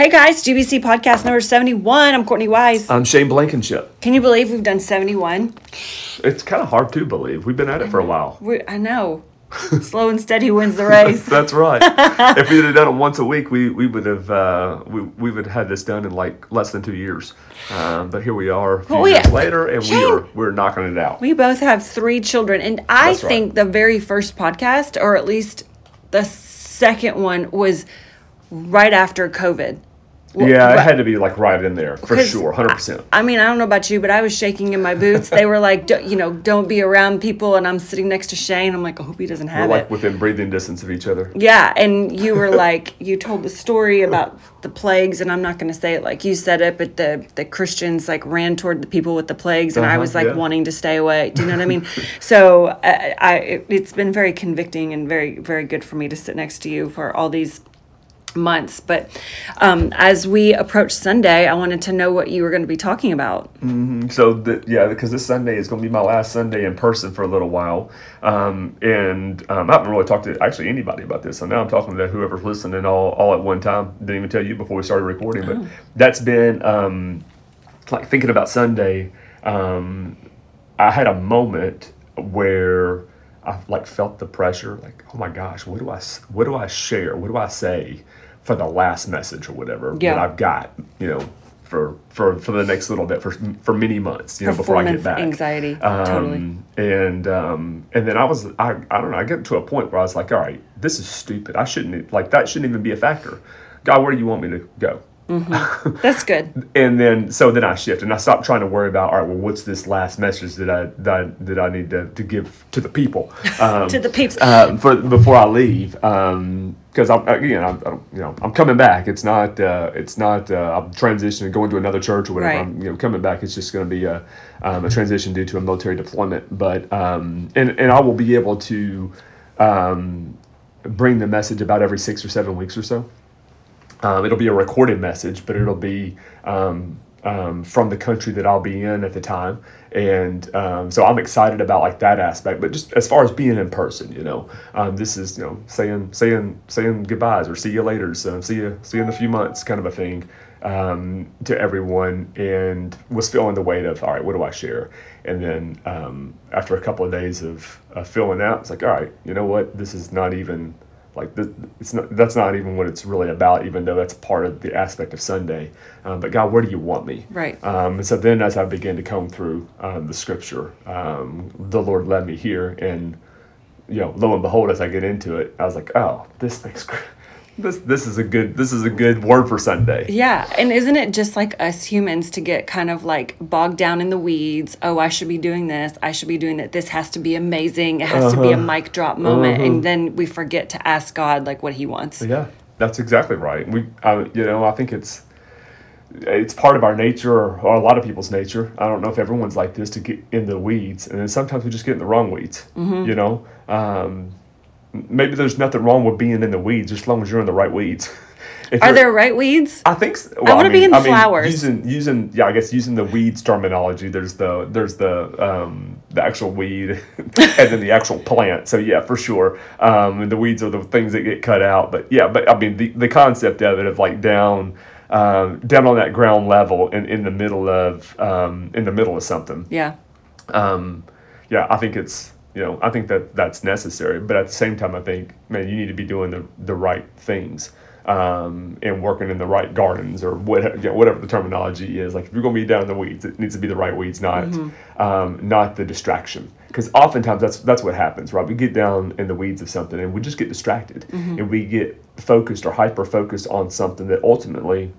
Hey guys, GBC podcast number 71. I'm Courtney Wise. I'm Shane Blankenship. Can you believe we've done 71? It's kind of hard to believe. We've been at it for a while. we I know. Slow and steady wins the race. That's right. if we had done it once a week, we, we would have uh, we, we would have had this done in like less than two years. Um, but here we are a few Well, we- years later, and we are we're knocking it out. We both have three children, and I That's right. think the very first podcast, or at least the second one, was right after COVID. Yeah, Right. it had to be like right in there for sure, hundred percent. I mean, I don't know about you, but I was shaking in my boots. They were like, "Don't- you know, don't be around people, and I'm sitting next to Shane. I'm like, I hope he doesn't We're like it. within breathing distance of each other. Yeah, and you were like, you told the story about the plagues, and I'm not going to say it like you said it, but the the Christians like ran toward the people with the plagues, and I Uh-huh, was like yeah. wanting to stay away. Do you know what I mean? So I, I it, it's been very convicting and very very good for me to sit next to you for all these months. But um, as we approach Sunday, I wanted to know what you were going to be talking about. So the, yeah, because this Sunday is going to be my last Sunday in person for a little while, um, and um, I haven't really talked to actually anybody about this. So now I'm talking to whoever's listening all, all at one time. Didn't even tell you before we started recording, but that's been um, like thinking about Sunday. Um, I had a moment where I like felt the pressure, like oh my gosh, what do I what do I share? What do I say for the last message or whatever Yeah. that I've got? You know. For, for, for the next little bit for for many months you know before I get back anxiety, um, totally. and um, and then I was I, I don't know I get to a point where I was like all right this is stupid I shouldn't like that shouldn't even be a factor God where do you want me to go That's good. and then so then I shift and I stop trying to worry about all right well what's this last message that I that I, that I need to, to give to the people? Um, To the peeps. uh, for before I leave because I'm again I'm, I'm you know I'm coming back. It's not uh, it's not uh, I'm transitioning going to another church or whatever. Right. I'm you know coming back. It's just going to be a, um, a transition due to a military deployment. But um, and and I will be able to um, bring the message about every six or seven weeks or so um, it'll be a recorded message, but it'll be um, um, from the country that I'll be in at the time, and um, so I'm excited about like that aspect. But just as far as being in person, you know, um, this is you know saying saying saying goodbyes or see you later, so see you see you in a few months, kind of a thing um, to everyone, and was feeling the weight of all right, what do I share? And then after a couple of days of, of filling out, it's like all right, you know what, this is not even like th- it's not that's not even what it's really about even though that's part of the aspect of sunday um, but god where do you want me Right. um, and so then as i began to comb through um, the scripture um, the lord led me here and you know lo and behold as i get into it i was like oh this makes this this is a good this is a good word for sunday Yeah, and isn't it just like us humans to get kind of like bogged down in the weeds? Oh, I should be doing this. I should be doing that. This has to be amazing. It has to be a Uh-huh. mic drop moment, and then we forget to ask God like what He wants. Yeah, that's exactly right. We, I, you know, I think it's it's part of our nature, or, or a lot of people's nature. I don't know if everyone's like this to get in the weeds, and then sometimes we just get in the wrong weeds. Mm-hmm. You know, um, maybe there's nothing wrong with being in the weeds, as long as you're in the right weeds. If Are there right weeds? I think. So. Well, wanna be in flowers. Using using yeah, I guess using the weeds terminology. There's the there's the um, the actual weed, and then the actual plant. So yeah, for sure. Um, and the weeds are the things that get cut out. But yeah, but I mean the, the concept of it of like down. Um, down on that ground level in, in the middle of um, in the middle of something Yeah. um, yeah, I think it's you know I think that that's necessary, but at the same time, I think man, you need to be doing the the right things um, and working in the right gardens or whatever you know, whatever the terminology is. Like if you're going to be down in the weeds, it needs to be the right weeds, not um, not the distraction. Because oftentimes that's that's what happens, right? We get down in the weeds of something and we just get distracted, and we get focused or hyper focused on something that ultimately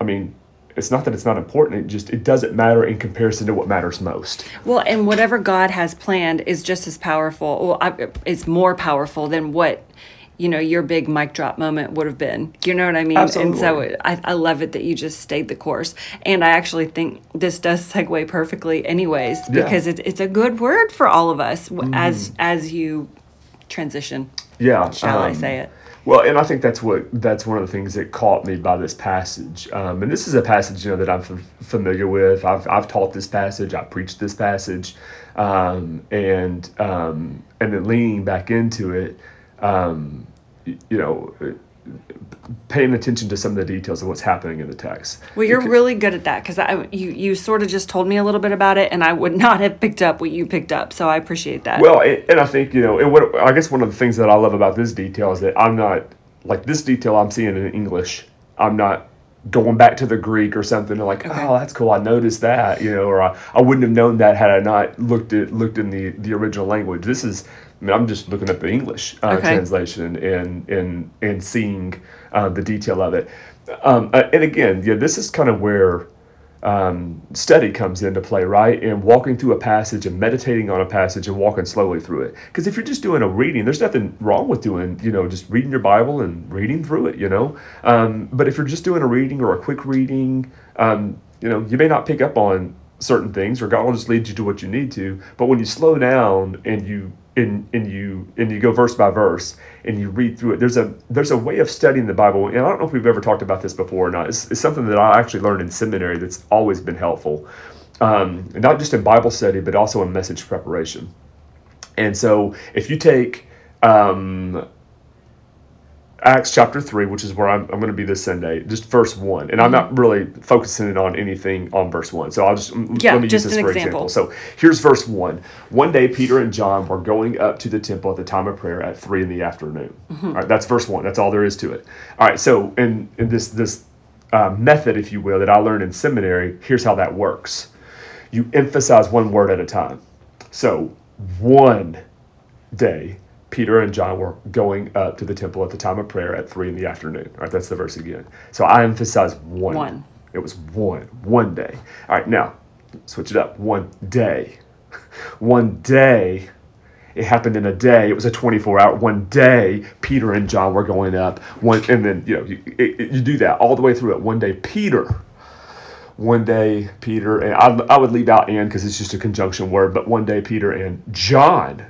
I mean, it's not that it's not important. It just it doesn't matter in comparison to what matters most. Well, and whatever God has planned is just as powerful. Well, it's more powerful than what you know your big mic drop moment would have been. You know what I mean? Absolutely. And so. I, I love it that you just stayed the course. And I actually think this does segue perfectly, anyways, Yeah. Because it's it's a good word for all of us w as as you transition. Yeah, Shall I um, say it? Well, and I think that's what that's one of the things that caught me by this passage. Um, and this is a passage you know that I'm f- familiar with. I've I've taught this passage. I preached this passage, um, and um, and then leaning back into it, um, you know, paying attention to some of the details of what's happening in the text. Well, you're really good at that because I you you sort of just told me a little bit about it, and I would not have picked up what you picked up. So I appreciate that. Well, and, and I think you know, and what I guess one of the things that I love about this detail is that I'm not like this detail I'm seeing in English. I'm not going back to the Greek or something and like, oh, that's cool. I noticed that, you know, or I, I wouldn't have known that had I not looked at looked in the the original language. This is, I mean, I'm just looking at the English uh, Okay. translation and and and seeing uh, the detail of it. Um, uh, and again, yeah, this is kind of where um, study comes into play, right? And walking through a passage and meditating on a passage and walking slowly through it. Because if you're just doing a reading, there's nothing wrong with doing, you know, just reading your Bible and reading through it, you know. Um, but if you're just doing a reading or a quick reading, um, you know, you may not pick up on certain things, or God will just lead you to what you need to. But when you slow down and you and, and you and you go verse by verse and you read through it, there's a there's a way of studying the Bible, and I don't know if we've ever talked about this before or not. It's, it's something that I actually learned in seminary that's always been helpful, um, not just in Bible study, but also in message preparation. And so, if you take um, Acts chapter 3, which is where I'm, I'm going to be this Sunday, just verse 1. And I'm not mm-hmm. really focusing on anything on verse 1. So I'll just, mm, mm, Yeah, let me just use this an for example. example. So here's verse 1. One day, Peter and John were going up to the temple at the time of prayer at 3 in the afternoon. Mm-hmm. All right, that's verse 1. That's all there is to it. All right, so in, in this, this uh, method, if you will, that I learned in seminary, here's how that works you emphasize one word at a time. So one day, Peter and John were going up to the temple at the time of prayer at three in the afternoon. All right, that's the verse again. So I emphasize one. One. It was one, one day. All right, now switch it up. One day. One day. It happened in a day. It was a 24 hour. One day, Peter and John were going up. One, and then you know you, it, you do that all the way through it. One day, Peter one day Peter and I, I would leave out and because it's just a conjunction word, but one day Peter and John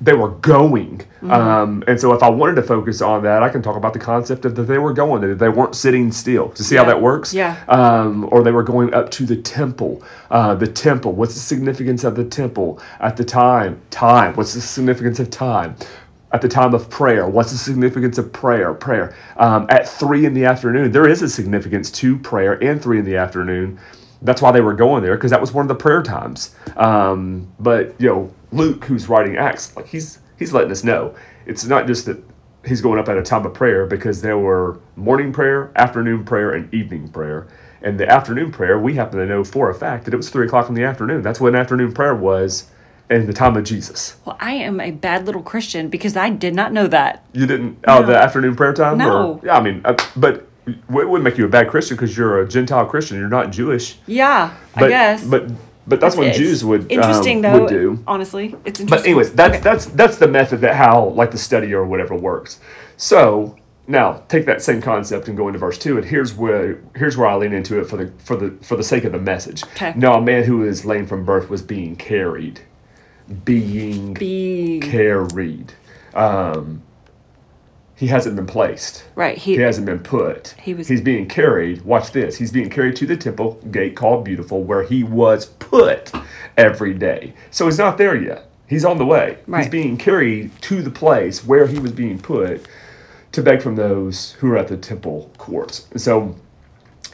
they were going. Um, and so if I wanted to focus on that, I can talk about the concept of that they were going, that they weren't sitting still. To see how that works? Yeah. Um, or they were going up to the temple. Uh, the temple. What's the significance of the temple at the time? Time. What's the significance of time? At the time of prayer, what's the significance of prayer? Prayer. Um, at three in the afternoon, there is a significance to prayer and three in the afternoon. That's why they were going there because that was one of the prayer times. Um, but you know, Luke, who's writing Acts, like he's he's letting us know it's not just that he's going up at a time of prayer because there were morning prayer, afternoon prayer, and evening prayer. And the afternoon prayer, we happen to know for a fact that it was three o'clock in the afternoon. That's when afternoon prayer was in the time of Jesus. well, I am a bad little Christian because I did not know that. You didn't? Oh, No. the afternoon prayer time? No. Or, yeah, I mean, uh, but it wouldn't make you a bad Christian because you're a Gentile Christian. You're not Jewish. Yeah, But, I guess. But but that's what It's Jews would interesting um, though. would do. Honestly, it's interesting. But anyways, that's Okay. that's that's the method that how like the study or whatever works. So now take that same concept and go into verse two, and here's where here's where I lean into it for the for the for the sake of the message. Okay. Now a man who is lame from birth was being carried, being be carried. Um, he hasn't been placed. right. He, He hasn't been put. He was- He's being carried. Watch this. He's being carried to the temple gate called Beautiful, where he was put every day. So he's not there yet. He's on the way. He's being carried to the place where he was being put to beg from those who are at the temple courts. So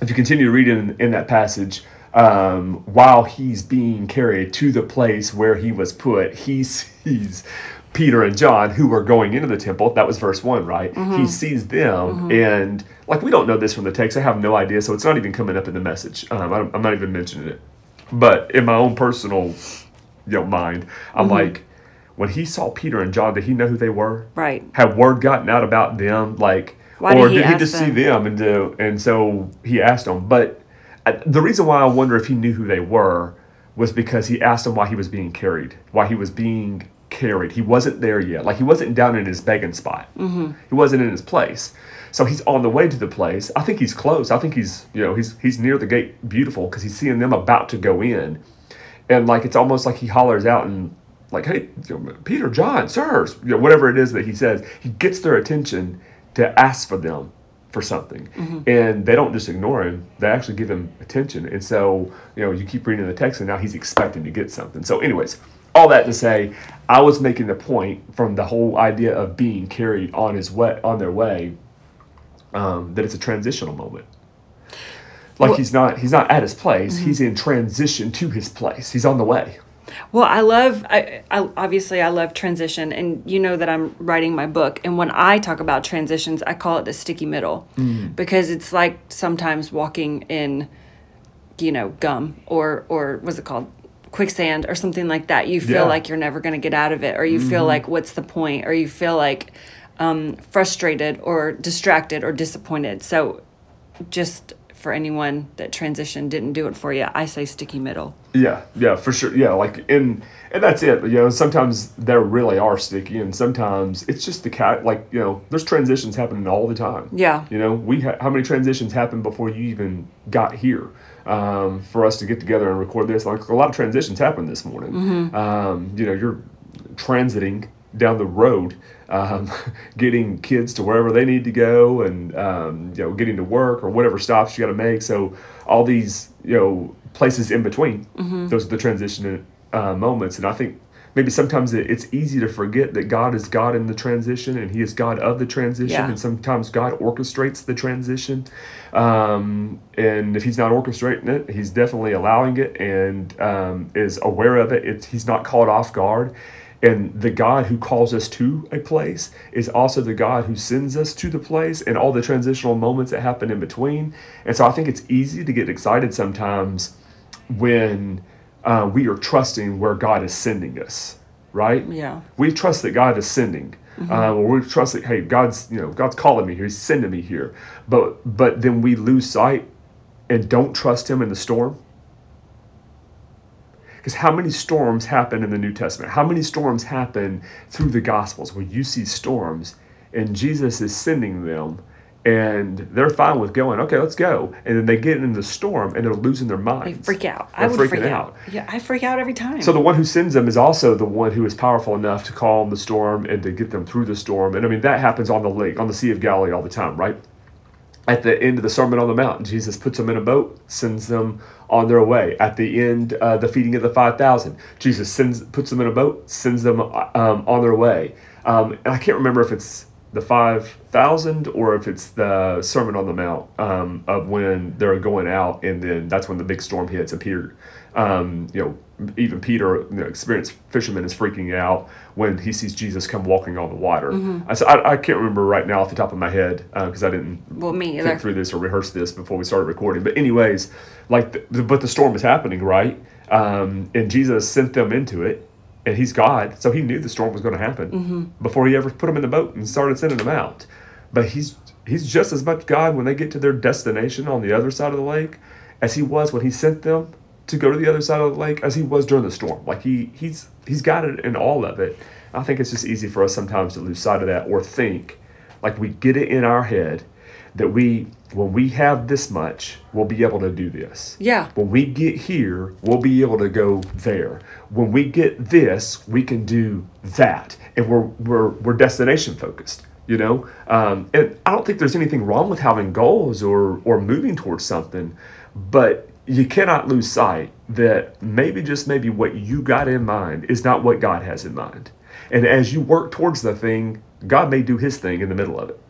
if you continue to read in, in that passage, um, while he's being carried to the place where he was put, he sees Peter and John who were going into the temple. That was verse one, right? He sees them, and like we don't know this from the text. I have no idea, so it's not even coming up in the message. Um, I'm, I'm not even mentioning it. But in my own personal, you know, mind, I'm like, when he saw Peter and John, did he know who they were? right. had word gotten out about them like Why or did he did he just see them? them and do, and so he asked them but uh, the reason why i wonder if he knew who they were was because he asked them why he was being carried why he was being carried. He wasn't there yet. Like he wasn't down in his begging spot. Mm-hmm. he wasn't in his place. So he's on the way to the place. I think he's close. I think he's you know he's he's near the gate. Beautiful because he's seeing them about to go in. And like it's almost like he hollers out and like hey you know, peter john sirs you know, whatever it is that he says. He gets their attention to ask for them for something. And they don't just ignore him. They actually give him attention. And so you know you keep reading the text and now he's expecting to get something. So anyways all that to say, I was making the point from the whole idea of being carried on his way on their way um, that it's a transitional moment. Like Well- he's not he's not at his place. He's in transition to his place. He's on the way. Well, I love, I, I obviously I love transition, and you know that I'm writing my book, and when I talk about transitions, I call it the sticky middle, because it's like sometimes walking in, you know, gum or or what's it called, quicksand or something like that. You feel Yeah. like you're never going to get out of it, or you feel like what's the point, or you feel like um, frustrated or distracted or disappointed. So, just for anyone that transition didn't do it for you, I say sticky middle. Yeah, yeah, for sure. Yeah, like and and that's it. You know, sometimes they really are sticky, and sometimes it's just the cat. Like you know, there's transitions happening all the time. Yeah. You know, we ha- how many transitions happened before you even got here? Um, for us to get together and record this, like a lot of transitions happened this morning. Um, you know, you're transiting down the road, um, getting kids to wherever they need to go, and um, you know, getting to work or whatever stops you got to make. So all these you know places in between, those are the transition uh, moments. And I think maybe sometimes it, it's easy to forget that God is God in the transition, and He is God of the transition, Yeah. and sometimes God orchestrates the transition. Um, and if He's not orchestrating it, He's definitely allowing it and um, is aware of it. It's, he's not caught off guard. And the God who calls us to a place is also the God who sends us to the place and all the transitional moments that happen in between. And so I think it's easy to get excited sometimes when uh, we are trusting where God is sending us, right? Yeah. We trust that God is sending. Um, or we trust that hey, God's you know God's calling me here. He's sending me here. But but then we lose sight and don't trust Him in the storm. Because how many storms happen in the New Testament? How many storms happen through the Gospels where you see storms and Jesus is sending them and they're fine with going, okay, let's go. And then they get in the storm and they're losing their minds. They freak out. I They're would freaking freak out. Yeah, I freak out every time. So the one who sends them is also the one who is powerful enough to calm the storm and to get them through the storm. And I mean that happens on the lake, on the Sea of Galilee all the time, right? At the end of the Sermon on the Mount, Jesus puts them in a boat, sends them on their way. At the end, uh, the feeding of the five thousand, Jesus sends puts them in a boat, sends them um, on their way. Um, and I can't remember if it's the five thousand or if it's the Sermon on the Mount um, of when they're going out, and then that's when the big storm hits. And Peter, um, you know, even Peter, you know, experienced fisherman, is freaking out when he sees Jesus come walking on the water. Mm-hmm. I, so I, I can't remember right now off the top of my head uh, because I didn't well, me either. think through this or rehearse this before we started recording. But anyways, like, the, the- but the storm is happening, right? Um, and Jesus sent them into it, and He's God, so He knew the storm was going to happen mm-hmm. before He ever put them in the boat and started sending them out. But He's He's just as much God when they get to their destination on the other side of the lake as He was when He sent them to go to the other side of the lake as He was during the storm. Like He He's He's got it in all of it. I think it's just easy for us sometimes to lose sight of that or think like we get it in our head that we when we have this much we'll be able to do this Yeah. when we get here we'll be able to go there when we get this we can do that and we're we're, we're destination focused you know um, and i don't think there's anything wrong with having goals or or moving towards something but you cannot lose sight that maybe just maybe what you got in mind is not what god has in mind and as you work towards the thing god may do his thing in the middle of it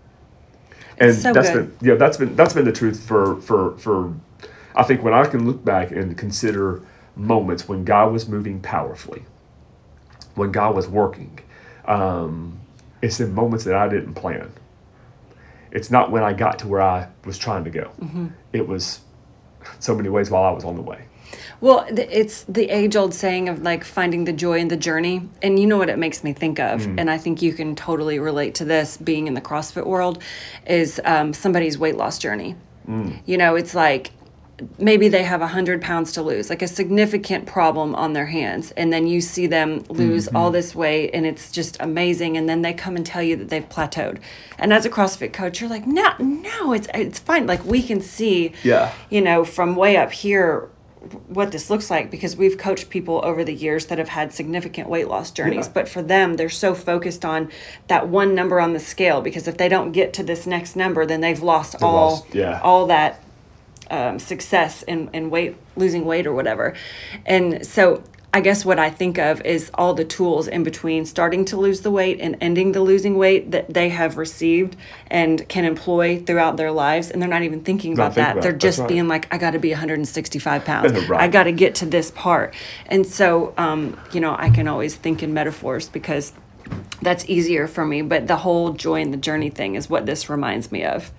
and so that's good. been yeah that's been that's been the truth for for for i think when i can look back and consider moments when god was moving powerfully when god was working um, it's in moments that i didn't plan it's not when i got to where i was trying to go Mm-hmm. it was so many ways while i was on the way Well, it's the age old saying of like finding the joy in the journey. And you know what it makes me think of? And I think you can totally relate to this being in the CrossFit world is um, somebody's weight loss journey. You know, it's like maybe they have 100 pounds to lose, like a significant problem on their hands. And then you see them lose all mm-hmm. this weight and it's just amazing. And then they come and tell you that they've plateaued. And as a CrossFit coach, you're like, no, no, it's, it's fine. Like we can see, Yeah. you know, from way up here what this looks like because we've coached people over the years that have had significant weight loss journeys Yeah. but for them they're so focused on that one number on the scale because if they don't get to this next number then they've lost all lost- yeah. all that um, success in, in weight losing weight or whatever and so I guess what I think of is all the tools in between starting to lose the weight and ending the losing weight that they have received and can employ throughout their lives. And they're not even thinking about think that. about they're just right. being like, I got to be 165 pounds. Right. I got to get to this part. And so, um, you know, I can always think in metaphors because that's easier for me. But the whole joy in the journey thing is what this reminds me of.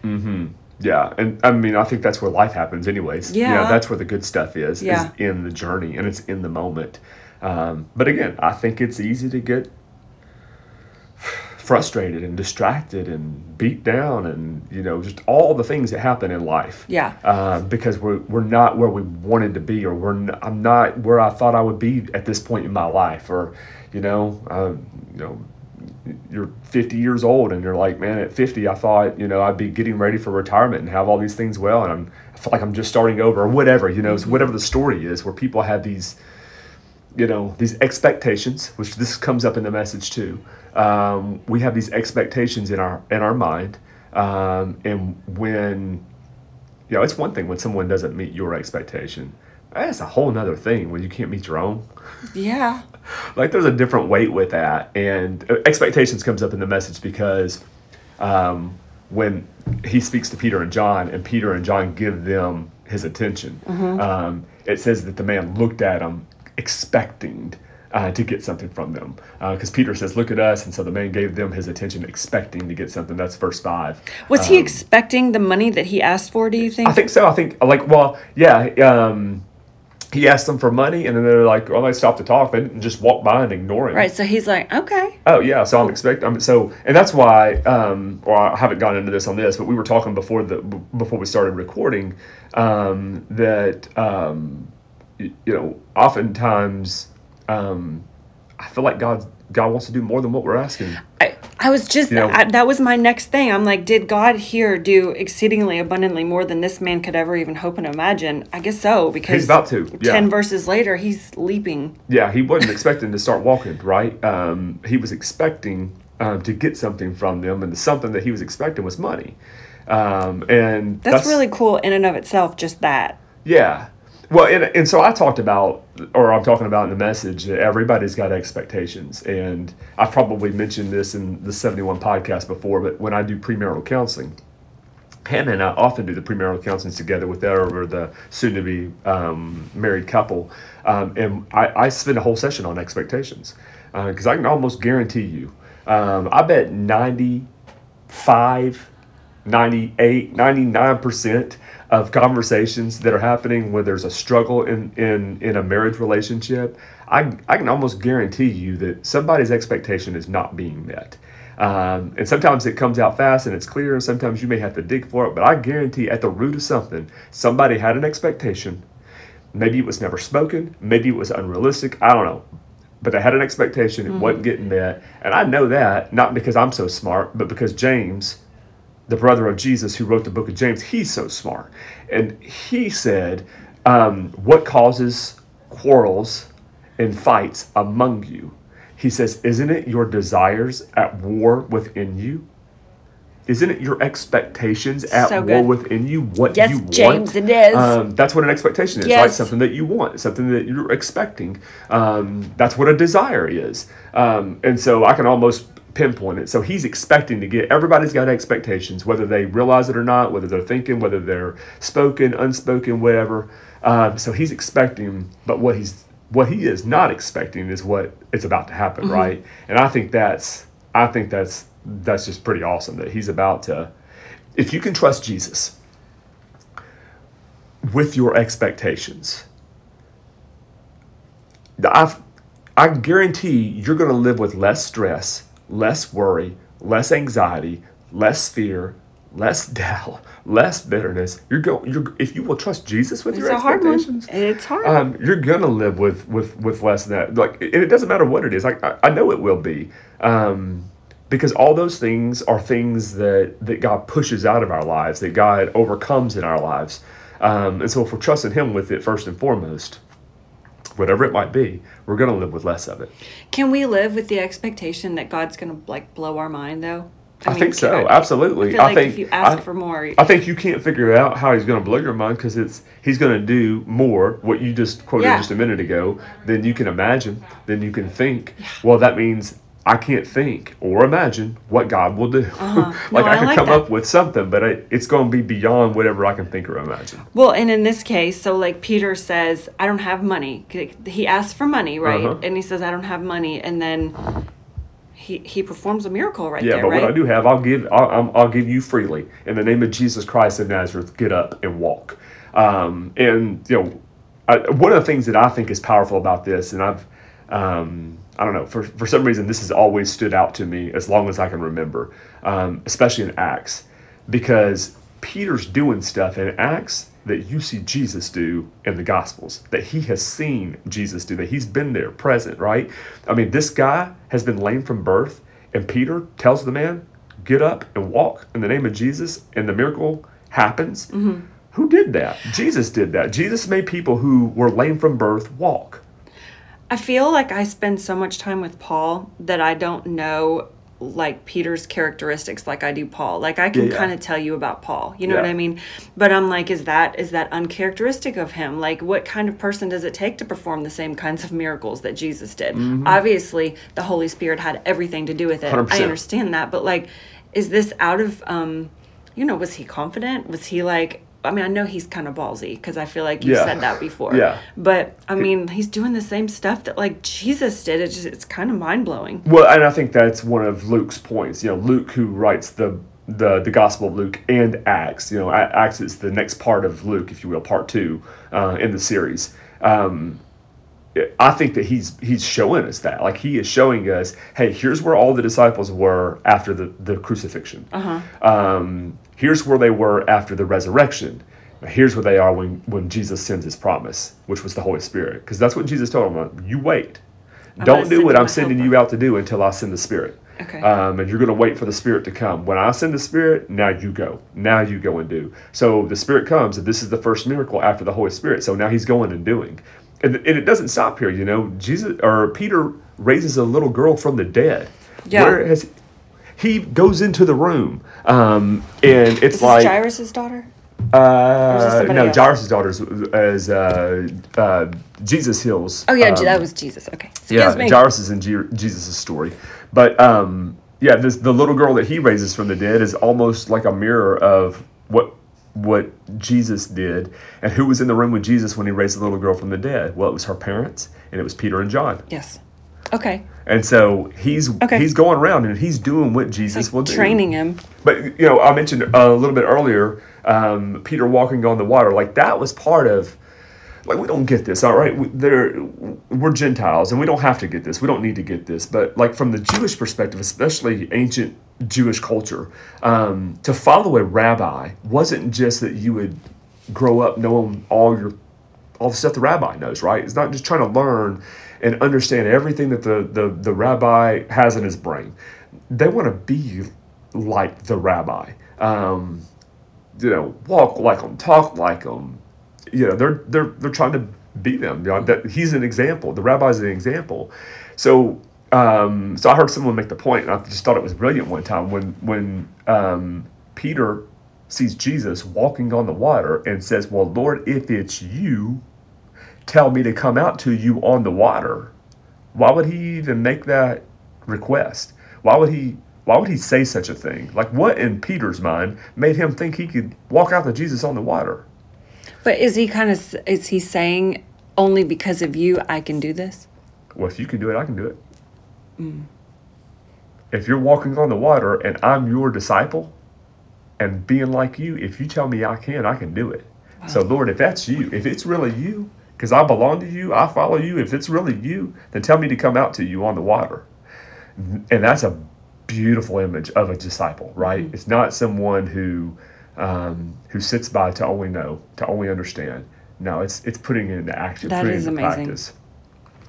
Yeah, and I mean, I think that's where life happens, anyways. You know, Yeah. that's where the good stuff is. Yeah. Is in the journey, and it's in the moment. Um, but again, I think it's easy to get frustrated and distracted and beat down, and you know, just all the things that happen in life. Yeah. Uh, because we're we're not where we wanted to be, or we're n- I'm not where I thought I would be at this point in my life, or you know, uh, you know, you're 50 years old and you're like, man, at 50, I thought, you know, I'd be getting ready for retirement and have all these things well. And I'm, I feel like I'm just starting over or whatever, you know, so whatever the story is where people have these, you know, these expectations, which this comes up in the message too. Um, we have these expectations in our, in our mind. Um, and when, you know, it's one thing when someone doesn't meet your expectation. That's a whole nother thing when you can't meet your own Yeah. like there's a different weight with that and uh, expectations comes up in the message because um, when he speaks to peter and john and peter and john give them his attention um, it says that the man looked at them expecting uh, to get something from them because peter says look at us and so the man gave them his attention expecting to get something that's verse 5 Was he expecting the money that he asked for, do you think? I think so. I think like well, yeah. Um, he asked them for money, and then they're like, "Oh, they stopped to talk." They didn't just walk by and ignore him. right. So he's like, okay. Oh yeah, so I'm expecting. I'm, so and that's why. Um, well, I haven't gone into this on this, but we were talking before the before we started recording um, that um, you know oftentimes um, I feel like God God wants to do more than what we're asking. I, I was just, You know- I, that was my next thing. I'm like, did God here do exceedingly abundantly more than this man could ever even hope and imagine? I guess so, because He's about to, yeah. 10 verses later, he's leaping. Yeah, he wasn't expecting to start walking, right? Um, he was expecting um, to get something from them, and the something that he was expecting was money. Um, and That's, really cool in and of itself, just that. Yeah. Well, and, and so I talked about, or I'm talking about in the message, that everybody's got expectations. And I've probably mentioned this in the 71 podcast before, but when I do premarital counseling, Hannah and I often do the premarital counseling together with or the soon to be um, married couple. Um, and I, I spend a whole session on expectations because I can almost guarantee you, um, I bet 95, 98, 99% of conversations that are happening where there's a struggle in, in, in a marriage relationship, I, I can almost guarantee you that somebody's expectation is not being met. Um, and sometimes it comes out fast and it's clear, and sometimes you may have to dig for it. But I guarantee at the root of something, somebody had an expectation. Maybe it was never spoken, maybe it was unrealistic, I don't know. But they had an expectation, it wasn't getting met. And I know that, not because I'm so smart, but because James, the brother of Jesus who wrote the book of James, he's so smart. And he said, um, What causes quarrels and fights among you? He says, Isn't it your desires at war within you? Isn't it your expectations at So war within you? What Yes, you want? James, it is. Um, that's what an expectation is, right? Yes. Something that you want, something that you're expecting. Um, that's what a desire is. Um, and so I can almost pinpoint it. So he's expecting to get, everybody's got expectations, whether they realize it or not, whether they're thinking, whether they're spoken, unspoken, whatever. Um, so he's expecting, but what he's, what he is not expecting is what is about to happen, right? And I think that's, I think that's, that's just pretty awesome that he's about to, if you can trust Jesus, with your expectations. I've, I guarantee you're going to live with less stress, less worry, less anxiety, less fear, less doubt, less bitterness. You're going. You're if you will trust Jesus with It's your a hard expectations. It's hard. Um, you're gonna live with with with less than that. Like, and it doesn't matter what it is. Like, I, I know it will be, um, because all those things are things that that God pushes out of our lives, that God overcomes in our lives. Um, and so, if we're trusting Him with it first and foremost, whatever it might be, we're gonna live with less of it. Can we live with the expectation that God's going to like blow our mind though? I, mean, think so. I- Absolutely. I like think if you ask I- for more, I think you can't figure out how he's going to blow your mind because it's he's going to do more what you just quoted Yeah. just a minute ago than you can imagine, than you can think. Well, that means I can't think or imagine what God will do. Uh-huh. like No, I I can like come that. up with something, but I, it's going to be beyond whatever I can think or imagine. Well, and in this case, so like Peter says, I don't have money. He asks for money, right? Uh-huh. And he says, I don't have money. And then he, he performs a miracle right Yeah, there, but right? what I do have, I'll give. I'll, I'll give you freely in the name of Jesus Christ of Nazareth. Get up and walk. Um, and you know, I, one of the things that I think is powerful about this, and I've, um, I don't know, for for some reason, this has always stood out to me as long as I can remember, um, especially in Acts, because Peter's doing stuff in Acts that you see Jesus do in the Gospels, that he has seen Jesus do, that he's been there, present, right? I mean, this guy has been lame from birth, and Peter tells the man, Get up and walk in the name of Jesus, and the miracle happens. Who did that? Jesus did that. Jesus made people who were lame from birth walk. I feel like I spend so much time with Paul that I don't know like Peter's characteristics like I do Paul. Like I can Yeah, yeah. kind of tell you about Paul. You know Yeah. what I mean? But I'm like is that is that uncharacteristic of him? Like what kind of person does it take to perform the same kinds of miracles that Jesus did? Mm-hmm. Obviously, the Holy Spirit had everything to do with it. 100%. I understand that, but like is this out of um you know, was he confident? Was he like I mean, I know he's kind of ballsy because I feel like you Yeah. said that before. Yeah. But I mean, he's doing the same stuff that like Jesus did. It's just it's kind of mind blowing. Well, and I think that's one of Luke's points. You know, Luke, who writes the the the Gospel of Luke and Acts. You know, Acts is the next part of Luke, if you will, part two uh, in the series. Um, I think that he's he's showing us that, like he is showing us, hey, here's where all the disciples were after the the crucifixion. Uh-huh. Um, here's where they were after the resurrection. Here's where they are when when Jesus sends His promise, which was the Holy Spirit, because that's what Jesus told them. You wait. gonna Don't do what I'm sending helper." you out to do until I send the Spirit. Okay. Um, and you're going to wait for the Spirit to come. When I send the Spirit, now you go. Now you go and do. So the Spirit comes, and this is the first miracle after the Holy Spirit. So now He's going and doing. And, and it doesn't stop here. You know, Jesus or Peter raises a little girl from the dead. Yeah. Where has he goes into the room, um, and it's Is like this Jairus' daughter? uh, no, else? Jairus' daughter is, is uh, uh, Jesus heals. Oh yeah, um, that was Jesus. Okay. Excuse yeah, me. Jairus is in Je- Jesus' story, but um, yeah, this the little girl that he raises from the dead is almost like a mirror of what what Jesus did, and who was in the room with Jesus when he raised the little girl from the dead. Well, it was her parents, and it was Peter and John, yes. Okay. and so he's Okay. he's going around and he's doing what Jesus will do. Training him. But you know, I mentioned uh, a little bit earlier, um, Peter walking on the water. Like that was part of. Like we don't get this, all right? We, we're Gentiles, and we don't have to get this. We don't need to get this. But like from the Jewish perspective, especially ancient Jewish culture, um, to follow a rabbi wasn't just that you would grow up knowing all your all the stuff the rabbi knows, right? It's not just trying to learn and understand everything that the, the, the rabbi has in his brain. They want to be like the rabbi. Um, you know, walk like them, talk like them. You know, they're they're they're trying to be them. You know, that he's an example. The rabbi's an example. So um, so I heard someone make the point, and I just thought it was brilliant one time when when um, Peter sees Jesus walking on the water and says, "Well, Lord, if it's you, tell me to come out to you on the water." Why would he even make that request? Why would he? Why would he say such a thing? Like, what in Peter's mind made him think he could walk out to Jesus on the water? But is he kind of is he saying only because of you I can do this? Well, if you can do it, I can do it. Mm. If you're walking on the water and I'm your disciple and being like you, if you tell me I can, I can do it. So, Lord, if that's you, if it's really you, because I belong to you, I follow you, if it's really you, then tell me to come out to you on the water. And that's a beautiful image of a disciple, right? It's not someone who um, who sits by to only know, to only understand. No, it's it's putting it into action, That putting is it into amazing. practice.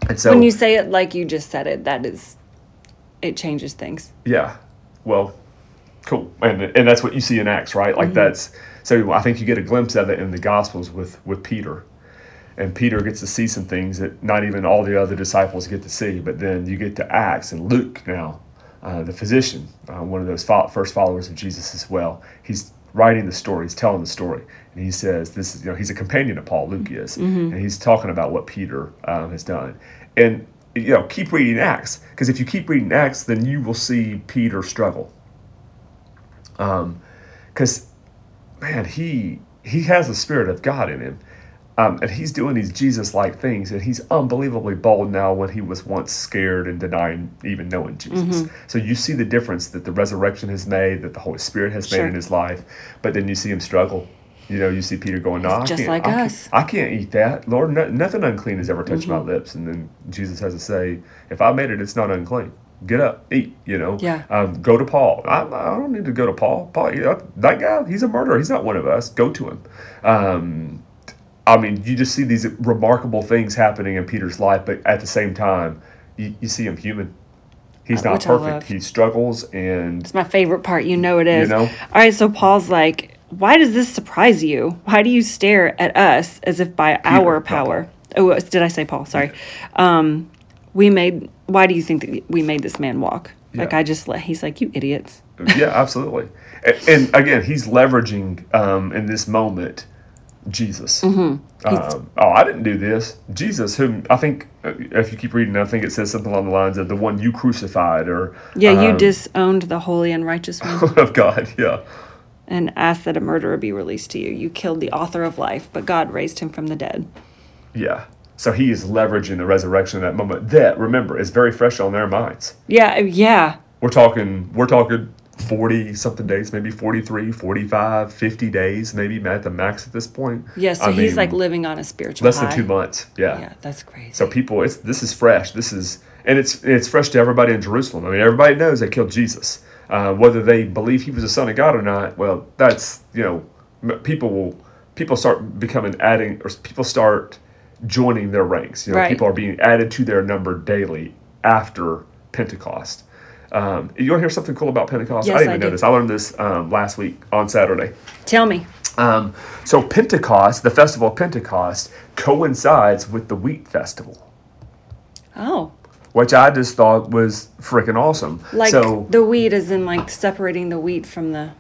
And so when you say it like you just said it, that is it changes things. Yeah. Well, cool. And and that's what you see in Acts, right? Like that's so I think you get a glimpse of it in the Gospels with with Peter. And Peter gets to see some things that not even all the other disciples get to see, but then you get to Acts and Luke now. uh, the physician, uh, one of those fo- first followers of Jesus as well. He's writing the story, he's telling the story, and he says this is you know he's a companion of Paul, Luke is, and he's talking about what Peter um, has done, and you know keep reading Acts because if you keep reading Acts, then you will see Peter struggle. Um, because man, he he has the spirit of God in him. Um, and he's doing these Jesus-like things, and he's unbelievably bold now when he was once scared and denying even knowing Jesus. So you see the difference that the resurrection has made, that the Holy Spirit has made in his life, but then you see him struggle. You know, you see Peter going, "No, I just can't, like I, can't- us. I can't eat that, Lord. No, nothing unclean has ever touched Mm-hmm. my lips." And then Jesus has to say, "If I made it, it's not unclean. Get up, eat." You know, Yeah. um, go to Paul. I, I don't need to go to Paul. Paul, that guy, he's a murderer. He's not one of us. Go to him. Um, I mean, you just see these remarkable things happening in Peter's life, but at the same time, you, you see him human. He's Uh, not which perfect. He struggles, and It's my favorite part. You know it is. know? All right, so Paul's like, why does this surprise you? Why do you stare at us as if by our power? Oh, uh, did I say Paul? Sorry. Um, we made. Why do you think that we made this man walk? Like Yeah. I just let. He's like, you idiots. yeah, absolutely. And, and again, he's leveraging um, in this moment Jesus. Mm-hmm. Um, oh, I didn't do this. Jesus, whom I think, uh, if you keep reading, I think it says something along the lines of the one you crucified, or Yeah, you um, disowned the holy and righteous one of God. Yeah, and asked that a murderer be released to you. You killed the author of life, but God raised him from the dead. yeah. So he is leveraging the resurrection in that moment. That remember is very fresh on their minds. Yeah, yeah. We're talking. We're talking. 40 something days, maybe 43, 45, 50 days, maybe at the max at this point. Yeah, so I he's mean, like living on a spiritual less high. than two months. Yeah. Yeah, that's crazy. So people, it's this is fresh. This is and it's it's fresh to everybody in Jerusalem. I mean, everybody knows they killed Jesus. Uh, whether they believe he was the son of God or not, well, that's you know, people will people start becoming adding or people start joining their ranks. You know, Right. people are being added to their number daily after Pentecost. Um, you want to hear something cool about Pentecost? Yes, I didn't I even know do. this. I learned this um, last week on Saturday. Tell me. Um, so Pentecost, the festival of Pentecost, coincides with the wheat festival Oh, which I just thought was freaking awesome. like so the wheat is in like separating the wheat from the.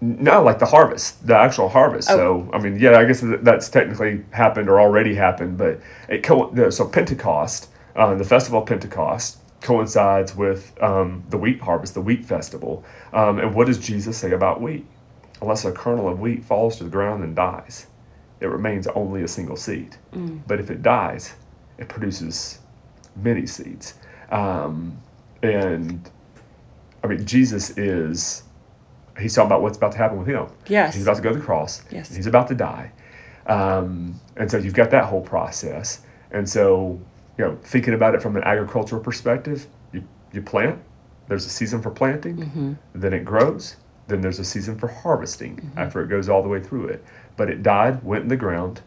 no, like the harvest, the actual harvest. Oh. So I mean, yeah, I guess that's technically happened or already happened, but it co- so Pentecost, uh, the festival of Pentecost coincides with um, the wheat harvest, the wheat festival. Um, and what does Jesus say about wheat? Unless a kernel of wheat falls to the ground and dies, it remains only a single seed. Mm. But if it dies, it produces many seeds. Um, and I mean, Jesus is, he's talking about what's about to happen with him. Yes. He's about to go to the cross. Yes. He's about to die. Um, and so you've got that whole process. And so, you know, thinking about it from an agricultural perspective, you, you plant, there's a season for planting, Mm-hmm. then it grows, then there's a season for harvesting Mm-hmm. after it goes all the way through it. But it died, went in the ground,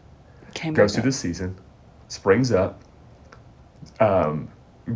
Came goes through up. the season, springs up, um,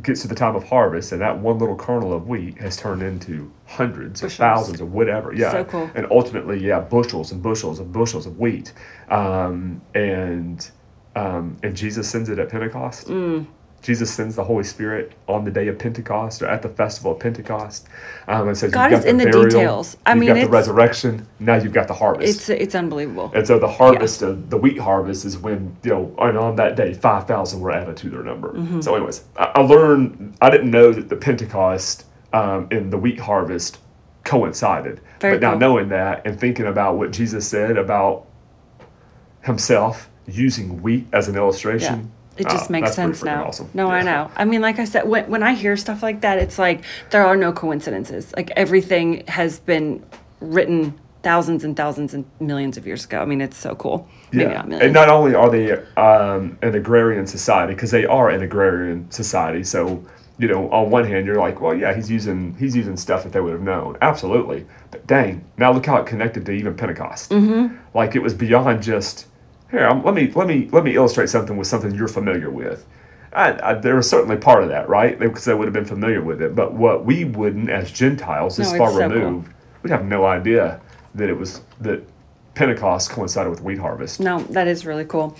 gets to the time of harvest, and that one little kernel of wheat has turned into hundreds or thousands or whatever. Yeah, So cool. and ultimately, yeah, bushels and bushels and bushels of wheat, um, and um, and Jesus sends it at Pentecost. Mm. Jesus sends the Holy Spirit on the day of Pentecost or at the festival of Pentecost. Um, and so God is got in the burial, details. I you've mean, got the resurrection. Now you've got the harvest. It's it's unbelievable. And so the harvest of the wheat harvest is when, you know, and on that day, 5,000 were added to their number. Mm-hmm. So, anyways, I, I learned, I didn't know that the Pentecost um, and the wheat harvest coincided. Very but now knowing that and thinking about what Jesus said about himself using wheat as an Yeah. illustration. It just uh, makes sense now. Awesome. No, I know. I mean, like I said, when, when I hear stuff like that, it's like there are no coincidences. Like everything has been written thousands and thousands and millions of years ago. I mean, it's so cool. Maybe not. And not only are they um, an agrarian society, because they are an agrarian society. So, you know, on one hand, you're like, well, yeah, he's using he's using stuff that they would have known, absolutely. But dang, now look how it connected to even Pentecost. Mm-hmm. Like it was beyond just here. let me let me let me illustrate something with something you're familiar with. I, I, there was certainly part of that, right? Because they would have been familiar with it. But what we wouldn't, as Gentiles, this No, far so cool. removed, we'd have no idea that it was that Pentecost coincided with wheat harvest. No, that is really cool.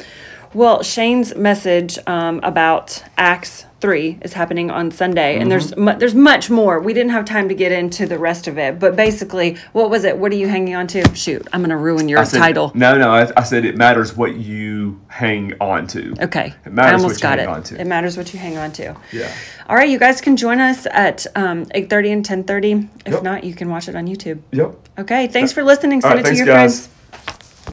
Well, Shane's message um, about Acts three is happening on Sunday, and there's mu- there's much more. We didn't have time to get into the rest of it, but basically, what was it? What are you hanging on to? Shoot, I'm gonna ruin your said- title. No, no. I, I said it matters what you hang on to. Okay, It matters I almost what you got hang it. on to. It matters what you hang on to. Yeah. All right, you guys can join us at um, 8.30 and 10.30. If Yep. not, you can watch it on YouTube. Yep. Okay, thanks for listening. Send right, it to your guys. friends.